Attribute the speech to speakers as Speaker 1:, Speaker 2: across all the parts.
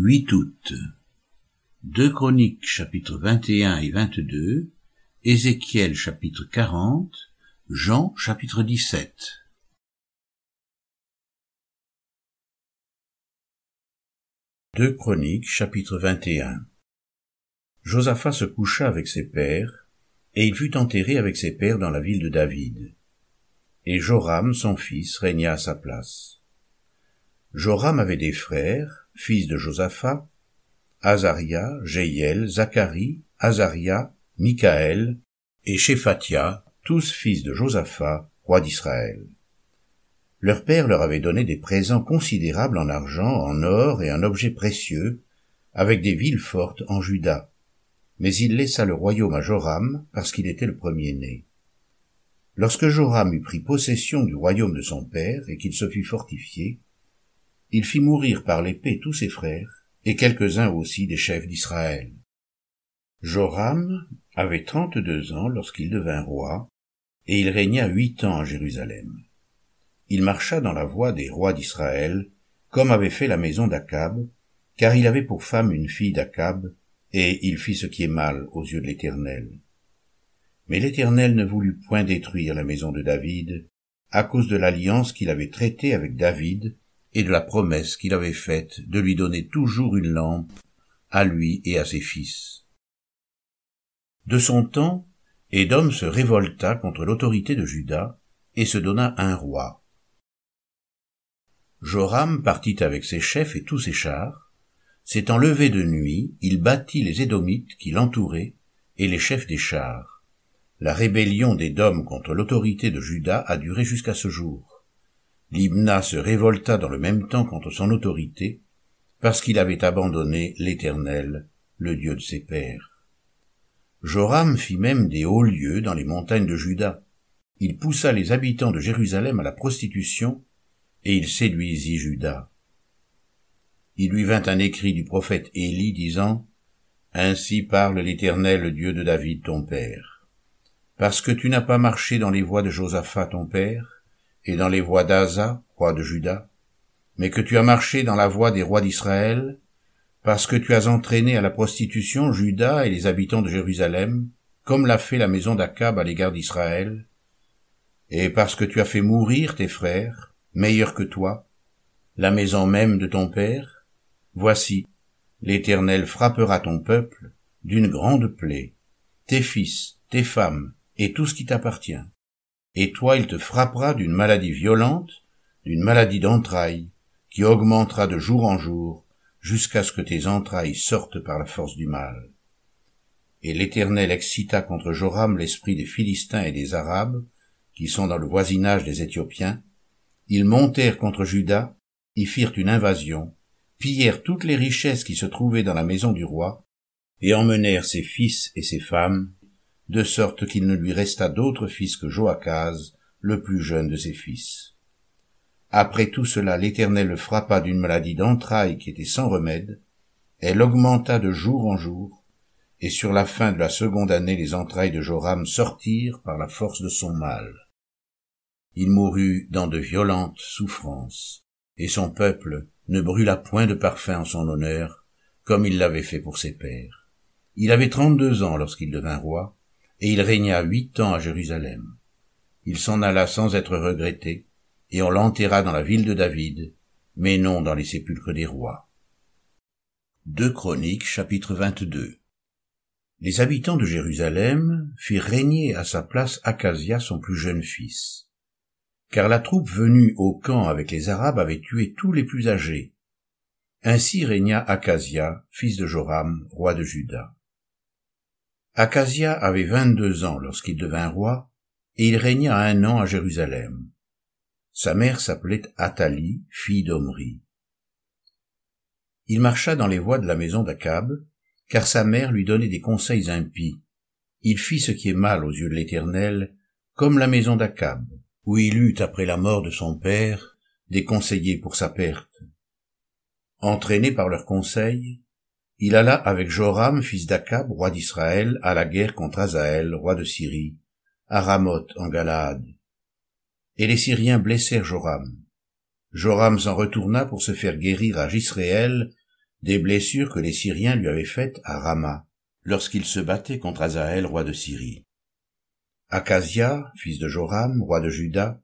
Speaker 1: 8 août. 2 Chroniques chapitres 21 et 22, Ézéchiel chapitre 40, Jean chapitre 17. Deux Chroniques chapitre 21 Josaphat se coucha avec ses pères, et il fut enterré avec ses pères dans la ville de David. Et Joram, son fils, régna à sa place. Joram avait des frères, fils de Josaphat, Azaria, Jéiel, Zacharie, Azaria, Michaël et Shephatia, tous fils de Josaphat, roi d'Israël. Leur père leur avait donné des présents considérables en argent, en or et en objets précieux, avec des villes fortes en Juda. Mais il laissa le royaume à Joram parce qu'il était le premier-né. Lorsque Joram eut pris possession du royaume de son père et qu'il se fut fortifié, il fit mourir par l'épée tous ses frères, et quelques-uns aussi des chefs d'Israël. Joram avait trente-deux ans lorsqu'il devint roi, et il régna huit ans à Jérusalem. Il marcha dans la voie des rois d'Israël, comme avait fait la maison d'Akab, car il avait pour femme une fille d'Akab, et il fit ce qui est mal aux yeux de l'Éternel. Mais l'Éternel ne voulut point détruire la maison de David, à cause de l'alliance qu'il avait traitée avec David et de la promesse qu'il avait faite de lui donner toujours une lampe à lui et à ses fils. De son temps, Édom se révolta contre l'autorité de Juda et se donna un roi. Joram partit avec ses chefs et tous ses chars. S'étant levé de nuit, il battit les Édomites qui l'entouraient et les chefs des chars. La rébellion d'Édom contre l'autorité de Juda a duré jusqu'à ce jour. Libna se révolta dans le même temps contre son autorité, parce qu'il avait abandonné l'Éternel, le Dieu de ses pères. Joram fit même des hauts lieux dans les montagnes de Juda. Il poussa les habitants de Jérusalem à la prostitution, et il séduisit Juda. Il lui vint un écrit du prophète Élie disant, Ainsi parle l'Éternel, le Dieu de David ton père. Parce que tu n'as pas marché dans les voies de Josaphat ton père, et dans les voies d'Asa, roi de Juda, mais que tu as marché dans la voie des rois d'Israël, parce que tu as entraîné à la prostitution Juda et les habitants de Jérusalem, comme l'a fait la maison d'Akab à l'égard d'Israël, et parce que tu as fait mourir tes frères, meilleurs que toi, la maison même de ton père, voici, l'Éternel frappera ton peuple d'une grande plaie, tes fils, tes femmes, et tout ce qui t'appartient et toi il te frappera d'une maladie violente, d'une maladie d'entrailles, qui augmentera de jour en jour, jusqu'à ce que tes entrailles sortent par la force du mal. Et l'Éternel excita contre Joram l'esprit des Philistins et des Arabes, qui sont dans le voisinage des Éthiopiens. Ils montèrent contre Juda, y firent une invasion, pillèrent toutes les richesses qui se trouvaient dans la maison du roi, et emmenèrent ses fils et ses femmes, de sorte qu'il ne lui resta d'autre fils que Joachaz, le plus jeune de ses fils. Après tout cela, l'Éternel frappa d'une maladie d'entrailles qui était sans remède. Elle augmenta de jour en jour, et sur la fin de la seconde année les entrailles de Joram sortirent par la force de son mal. Il mourut dans de violentes souffrances, et son peuple ne brûla point de parfum en son honneur, comme il l'avait fait pour ses pères. Il avait trente-deux ans lorsqu'il devint roi, et il régna huit ans à Jérusalem. Il s'en alla sans être regretté, et on l'enterra dans la ville de David, mais non dans les sépulcres des rois. Deux Chroniques chapitre 22 Les habitants de Jérusalem firent régner à sa place Acasia son plus jeune fils. Car la troupe venue au camp avec les Arabes avait tué tous les plus âgés. Ainsi régna Acasia, fils de Joram, roi de Juda. Acasia avait vingt-deux ans lorsqu'il devint roi, et il régna un an à Jérusalem. Sa mère s'appelait Athalie, fille d'Omri. Il marcha dans les voies de la maison d'Akab, car sa mère lui donnait des conseils impies. Il fit ce qui est mal aux yeux de l'Éternel, comme la maison d'Akab, où il eut, après la mort de son père, des conseillers pour sa perte. Entraîné par leurs conseils, il alla avec Joram, fils d'Akab, roi d'Israël, à la guerre contre Azaël, roi de Syrie, à Ramoth en Galaad. Et les Syriens blessèrent Joram. Joram s'en retourna pour se faire guérir à Gisréel, des blessures que les Syriens lui avaient faites à Rama, lorsqu'il se battait contre Azaël, roi de Syrie. Acasia, fils de Joram, roi de Juda,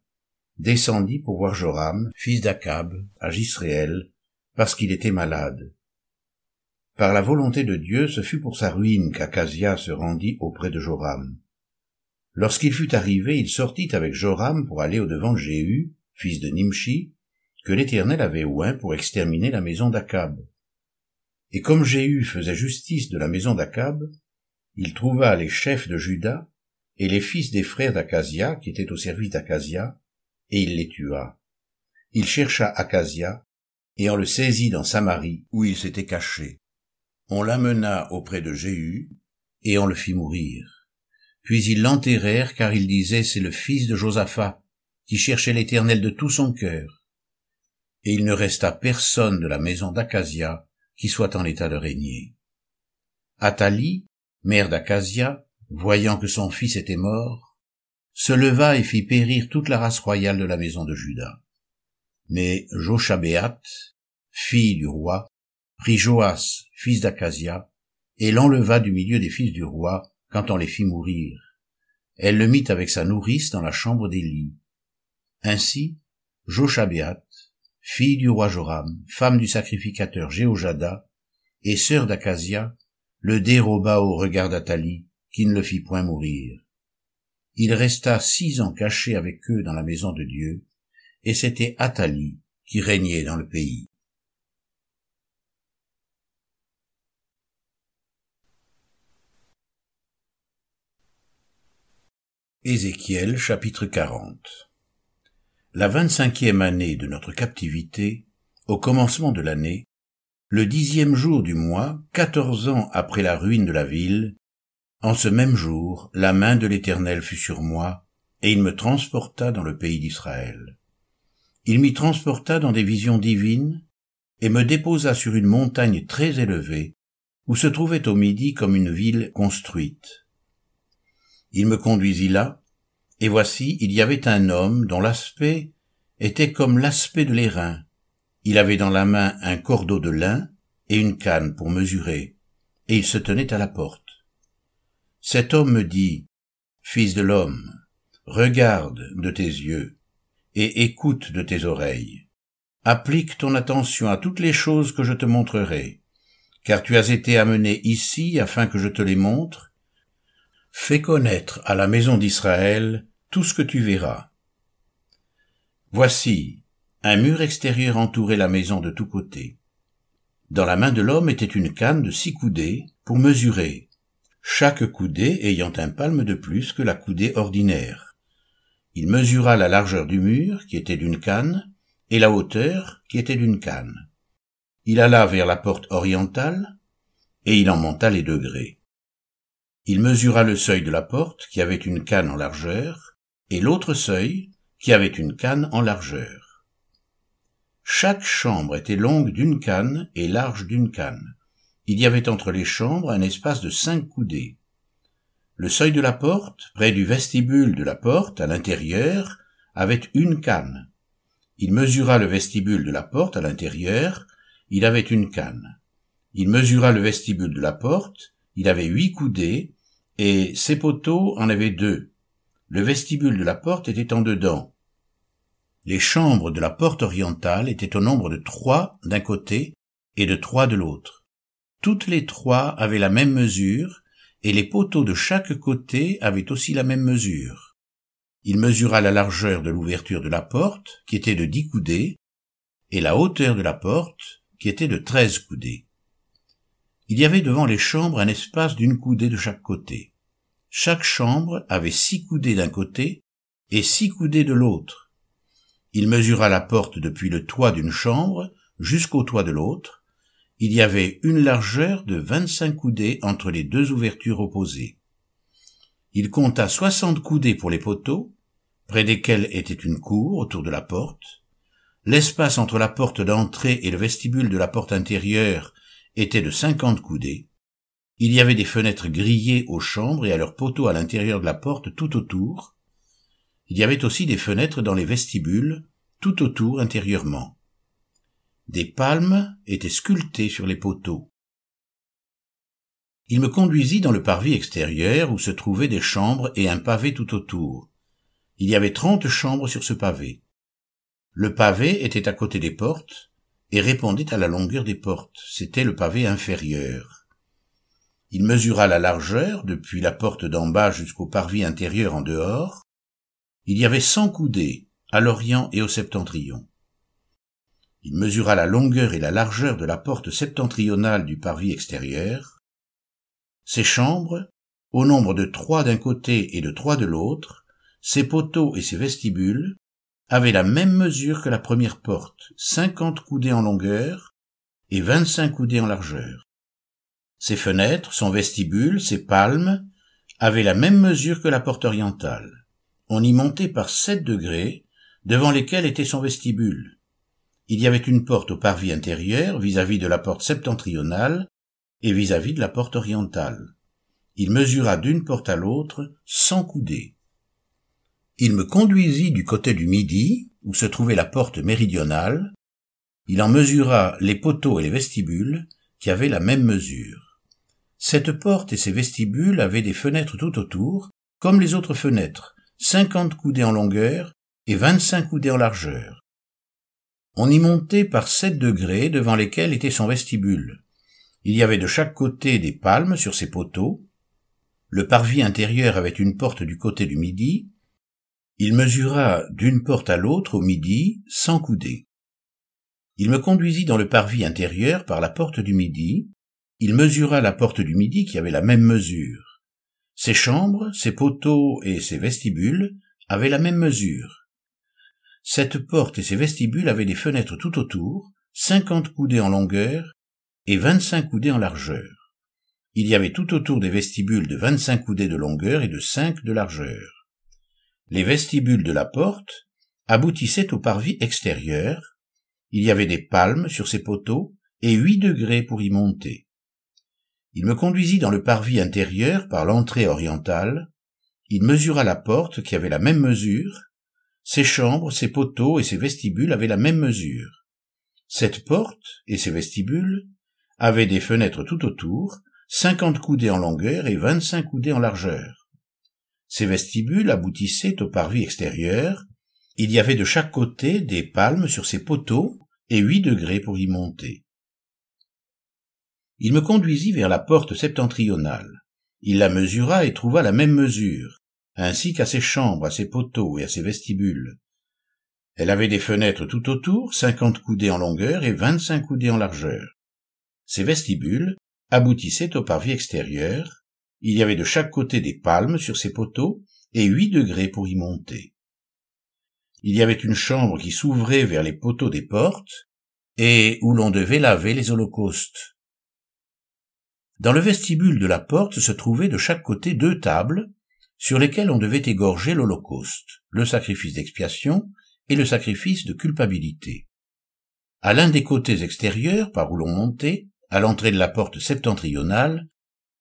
Speaker 1: descendit pour voir Joram, fils d'Akab, à Gisréel, parce qu'il était malade. Par la volonté de Dieu, ce fut pour sa ruine qu'Acasia se rendit auprès de Joram. Lorsqu'il fut arrivé, il sortit avec Joram pour aller au-devant de Jéhu, fils de Nimshi, que l'Éternel avait oint pour exterminer la maison d'Akab. Et comme Jéhu faisait justice de la maison d'Akab, il trouva les chefs de Juda et les fils des frères d'Acasia qui étaient au service d'Acasia, et il les tua. Il chercha Acasia, et on le saisit dans Samarie, où il s'était caché. On l'amena auprès de Jéhu, et on le fit mourir. Puis ils l'enterrèrent, car il disait, c'est le fils de Josaphat, qui cherchait l'Éternel de tout son cœur. Et il ne resta personne de la maison d'Acasia qui soit en état de régner. Athalie, mère d'Acasia, voyant que son fils était mort, se leva et fit périr toute la race royale de la maison de Juda. Mais Joshabéat, fille du roi, prit Joas, fils d'Acasia, et l'enleva du milieu des fils du roi quand on les fit mourir. Elle le mit avec sa nourrice dans la chambre des lits. Ainsi, Joshabéat, fille du roi Joram, femme du sacrificateur Jéhojada, et sœur d'Acasia, le déroba au regard d'Athalie, qui ne le fit point mourir. Il resta six ans caché avec eux dans la maison de Dieu, et c'était Athalie qui régnait dans le pays. Ézéchiel chapitre 40 la vingt-cinquième année de notre captivité, au commencement de l'année, le dixième jour du mois, quatorze ans après la ruine de la ville, en ce même jour, la main de l'Éternel fut sur moi, et il me transporta dans le pays d'Israël. Il m'y transporta dans des visions divines, et me déposa sur une montagne très élevée, où se trouvait au midi comme une ville construite. Il me conduisit là, et voici, il y avait un homme dont l'aspect était comme l'aspect de l'airain. Il avait dans la main un cordeau de lin et une canne pour mesurer, et il se tenait à la porte. Cet homme me dit, Fils de l'homme, regarde de tes yeux, et écoute de tes oreilles. Applique ton attention à toutes les choses que je te montrerai, car tu as été amené ici afin que je te les montre. Fais connaître à la maison d'Israël tout ce que tu verras. Voici, un mur extérieur entourait la maison de tous côtés. Dans la main de l'homme était une canne de six coudées pour mesurer, chaque coudée ayant un palme de plus que la coudée ordinaire. Il mesura la largeur du mur, qui était d'une canne, et la hauteur, qui était d'une canne. Il alla vers la porte orientale, et il en monta les degrés. Il mesura le seuil de la porte, qui avait une canne en largeur, et l'autre seuil, qui avait une canne en largeur. Chaque chambre était longue d'une canne et large d'une canne. Il y avait entre les chambres un espace de cinq coudées. Le seuil de la porte, près du vestibule de la porte, à l'intérieur, avait une canne. Il mesura le vestibule de la porte à l'intérieur, il avait une canne. Il mesura le vestibule de la porte, il avait huit coudées, et ses poteaux en avaient deux. Le vestibule de la porte était en dedans. Les chambres de la porte orientale étaient au nombre de trois d'un côté et de trois de l'autre. Toutes les trois avaient la même mesure, et les poteaux de chaque côté avaient aussi la même mesure. Il mesura la largeur de l'ouverture de la porte, qui était de dix coudées, et la hauteur de la porte, qui était de treize coudées. Il y avait devant les chambres un espace d'une coudée de chaque côté. Chaque chambre avait six coudées d'un côté et six coudées de l'autre. Il mesura la porte depuis le toit d'une chambre jusqu'au toit de l'autre. Il y avait une largeur de vingt-cinq coudées entre les deux ouvertures opposées. Il compta soixante coudées pour les poteaux, près desquels était une cour autour de la porte. L'espace entre la porte d'entrée et le vestibule de la porte intérieure était de cinquante coudées. Il y avait des fenêtres grillées aux chambres et à leurs poteaux à l'intérieur de la porte tout autour. Il y avait aussi des fenêtres dans les vestibules, tout autour intérieurement. Des palmes étaient sculptées sur les poteaux. Il me conduisit dans le parvis extérieur où se trouvaient des chambres et un pavé tout autour. Il y avait trente chambres sur ce pavé. Le pavé était à côté des portes et répondait à la longueur des portes. C'était le pavé inférieur. Il mesura la largeur depuis la porte d'en bas jusqu'au parvis intérieur en dehors. Il y avait cent coudées à l'orient et au septentrion. Il mesura la longueur et la largeur de la porte septentrionale du parvis extérieur. Ces chambres, au nombre de trois d'un côté et de trois de l'autre, ses poteaux et ses vestibules, avaient la même mesure que la première porte, cinquante coudées en longueur et vingt-cinq coudées en largeur. Ses fenêtres, son vestibule, ses palmes, avaient la même mesure que la porte orientale. On y montait par sept degrés, devant lesquels était son vestibule. Il y avait une porte au parvis intérieur vis-à-vis de la porte septentrionale et vis-à-vis de la porte orientale. Il mesura d'une porte à l'autre cent coudées. Il me conduisit du côté du midi, où se trouvait la porte méridionale. Il en mesura les poteaux et les vestibules, qui avaient la même mesure. Cette porte et ses vestibules avaient des fenêtres tout autour, comme les autres fenêtres, cinquante coudées en longueur et vingt-cinq coudées en largeur. On y montait par sept degrés devant lesquels était son vestibule. Il y avait de chaque côté des palmes sur ses poteaux. Le parvis intérieur avait une porte du côté du midi. Il mesura d'une porte à l'autre au midi cent coudées. Il me conduisit dans le parvis intérieur par la porte du midi. Il mesura la porte du midi qui avait la même mesure. Ses chambres, ses poteaux et ses vestibules avaient la même mesure. Cette porte et ses vestibules avaient des fenêtres tout autour, cinquante coudées en longueur et vingt-cinq coudées en largeur. Il y avait tout autour des vestibules de vingt-cinq coudées de longueur et de cinq de largeur. Les vestibules de la porte aboutissaient au parvis extérieur. Il y avait des palmes sur ces poteaux et huit degrés pour y monter. Il me conduisit dans le parvis intérieur par l'entrée orientale. Il mesura la porte qui avait la même mesure. Ses chambres, ses poteaux et ses vestibules avaient la même mesure. Cette porte et ses vestibules avait des fenêtres tout autour, cinquante coudées en longueur et vingt-cinq coudées en largeur. Ces vestibules aboutissaient au parvis extérieur, il y avait de chaque côté des palmes sur ces poteaux et huit degrés pour y monter. Il me conduisit vers la porte septentrionale. Il la mesura et trouva la même mesure, ainsi qu'à ses chambres, à ses poteaux et à ses vestibules. Elle avait des fenêtres tout autour, cinquante coudées en longueur et vingt-cinq coudées en largeur. Ces vestibules aboutissaient au parvis extérieur, il y avait de chaque côté des palmes sur ces poteaux et huit degrés pour y monter. Il y avait une chambre qui s'ouvrait vers les poteaux des portes et où l'on devait laver les holocaustes. Dans le vestibule de la porte se trouvaient de chaque côté deux tables sur lesquelles on devait égorger l'holocauste, le sacrifice d'expiation et le sacrifice de culpabilité. À l'un des côtés extérieurs par où l'on montait, à l'entrée de la porte septentrionale,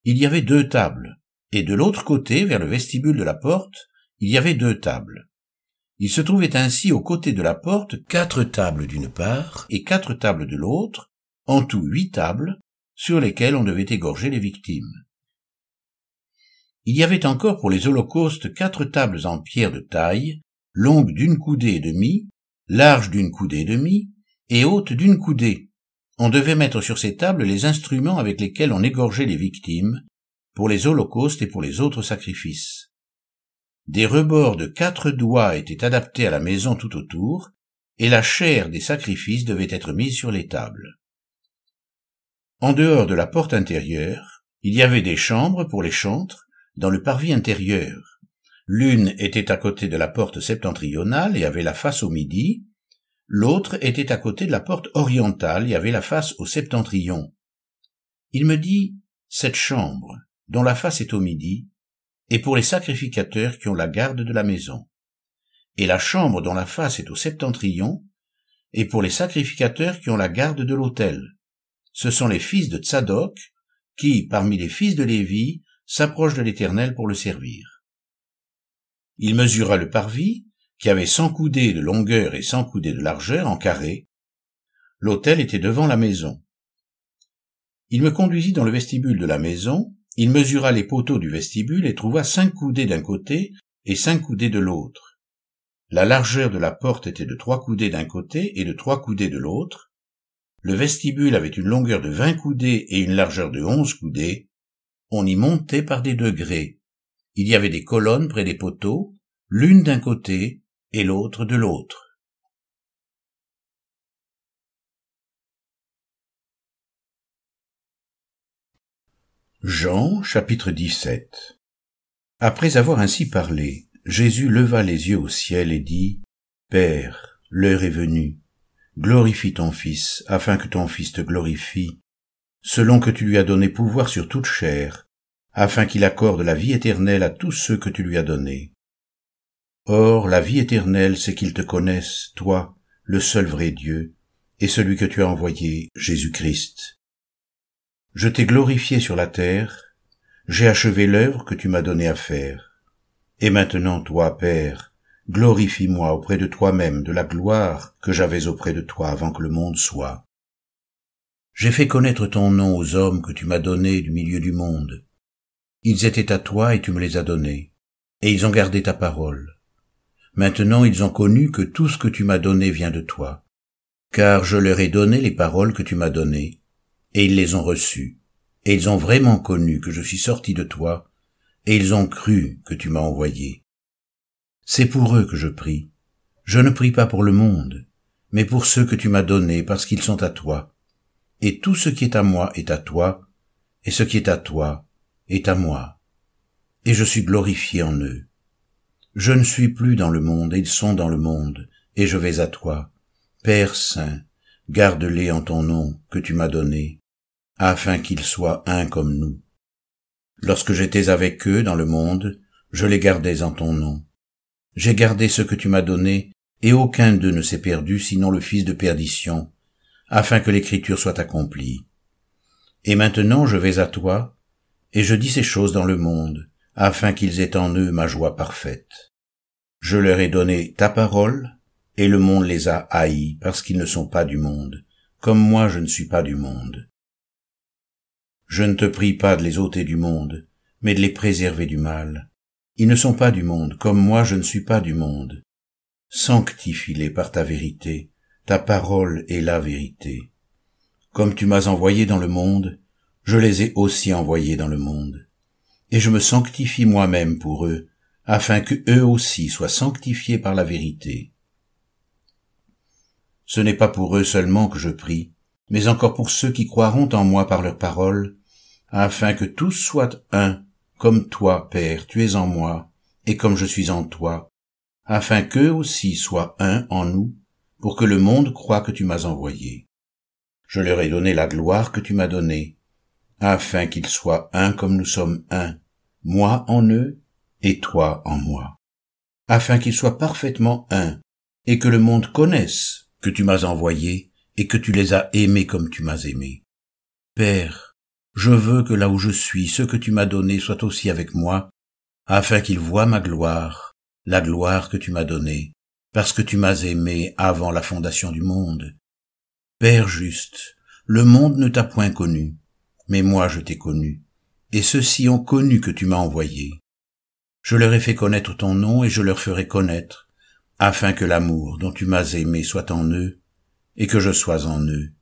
Speaker 1: il y avait deux tables, et de l'autre côté, vers le vestibule de la porte, il y avait deux tables. Il se trouvait ainsi aux côtés de la porte quatre tables d'une part et quatre tables de l'autre, en tout huit tables, sur lesquelles on devait égorger les victimes. Il y avait encore pour les holocaustes quatre tables en pierre de taille, longues d'une coudée et demie, larges d'une coudée et demie, et hautes d'une coudée, on devait mettre sur ces tables les instruments avec lesquels on égorgeait les victimes, pour les holocaustes et pour les autres sacrifices. Des rebords de quatre doigts étaient adaptés à la maison tout autour, et la chair des sacrifices devait être mise sur les tables. En dehors de la porte intérieure, il y avait des chambres pour les chantres dans le parvis intérieur. L'une était à côté de la porte septentrionale et avait la face au midi, L'autre était à côté de la porte orientale et avait la face au septentrion. Il me dit, cette chambre, dont la face est au midi, est pour les sacrificateurs qui ont la garde de la maison. Et la chambre dont la face est au septentrion est pour les sacrificateurs qui ont la garde de l'autel. Ce sont les fils de Tzadok qui, parmi les fils de Lévi, s'approchent de l'Éternel pour le servir. Il mesura le parvis qui avait cent coudées de longueur et cent coudées de largeur en carré. L'hôtel était devant la maison. Il me conduisit dans le vestibule de la maison, il mesura les poteaux du vestibule et trouva cinq coudées d'un côté et cinq coudées de l'autre. La largeur de la porte était de trois coudées d'un côté et de trois coudées de l'autre. Le vestibule avait une longueur de vingt coudées et une largeur de onze coudées. On y montait par des degrés. Il y avait des colonnes près des poteaux, l'une d'un côté et l'autre de l'autre. Jean chapitre 17 Après avoir ainsi parlé, Jésus leva les yeux au ciel et dit, Père, l'heure est venue, glorifie ton Fils, afin que ton Fils te glorifie, selon que tu lui as donné pouvoir sur toute chair, afin qu'il accorde la vie éternelle à tous ceux que tu lui as donnés. Or, la vie éternelle, c'est qu'ils te connaissent, toi, le seul vrai Dieu, et celui que tu as envoyé, Jésus-Christ. Je t'ai glorifié sur la terre, j'ai achevé l'œuvre que tu m'as donné à faire. Et maintenant, toi, Père, glorifie-moi auprès de toi-même de la gloire que j'avais auprès de toi avant que le monde soit. J'ai fait connaître ton nom aux hommes que tu m'as donnés du milieu du monde. Ils étaient à toi et tu me les as donnés, et ils ont gardé ta parole. Maintenant ils ont connu que tout ce que tu m'as donné vient de toi, car je leur ai donné les paroles que tu m'as données, et ils les ont reçus, et ils ont vraiment connu que je suis sorti de toi, et ils ont cru que tu m'as envoyé. C'est pour eux que je prie. Je ne prie pas pour le monde, mais pour ceux que tu m'as donnés parce qu'ils sont à toi. Et tout ce qui est à moi est à toi, et ce qui est à toi est à moi. Et je suis glorifié en eux. Je ne suis plus dans le monde, ils sont dans le monde, et je vais à toi. Père Saint, garde-les en ton nom que tu m'as donné, afin qu'ils soient un comme nous. Lorsque j'étais avec eux dans le monde, je les gardais en ton nom. J'ai gardé ce que tu m'as donné, et aucun d'eux ne s'est perdu sinon le fils de perdition, afin que l'écriture soit accomplie. Et maintenant je vais à toi, et je dis ces choses dans le monde, afin qu'ils aient en eux ma joie parfaite. Je leur ai donné ta parole, et le monde les a haïs parce qu'ils ne sont pas du monde, comme moi je ne suis pas du monde. Je ne te prie pas de les ôter du monde, mais de les préserver du mal. Ils ne sont pas du monde, comme moi je ne suis pas du monde. Sanctifie-les par ta vérité, ta parole est la vérité. Comme tu m'as envoyé dans le monde, je les ai aussi envoyés dans le monde. Et je me sanctifie moi-même pour eux, afin que eux aussi soient sanctifiés par la vérité. Ce n'est pas pour eux seulement que je prie, mais encore pour ceux qui croiront en moi par leur parole, afin que tous soient un, comme toi, Père, tu es en moi, et comme je suis en toi, afin qu'eux aussi soient un en nous, pour que le monde croie que tu m'as envoyé. Je leur ai donné la gloire que tu m'as donnée, afin qu'ils soient un comme nous sommes un, moi en eux et toi en moi, afin qu'ils soient parfaitement un, et que le monde connaisse que tu m'as envoyé et que tu les as aimés comme tu m'as aimé. Père, je veux que là où je suis, ce que tu m'as donné soit aussi avec moi, afin qu'ils voient ma gloire, la gloire que tu m'as donnée, parce que tu m'as aimé avant la fondation du monde. Père juste, le monde ne t'a point connu, mais moi je t'ai connu, et ceux-ci ont connu que tu m'as envoyé. Je leur ai fait connaître ton nom et je leur ferai connaître, afin que l'amour dont tu m'as aimé soit en eux, et que je sois en eux,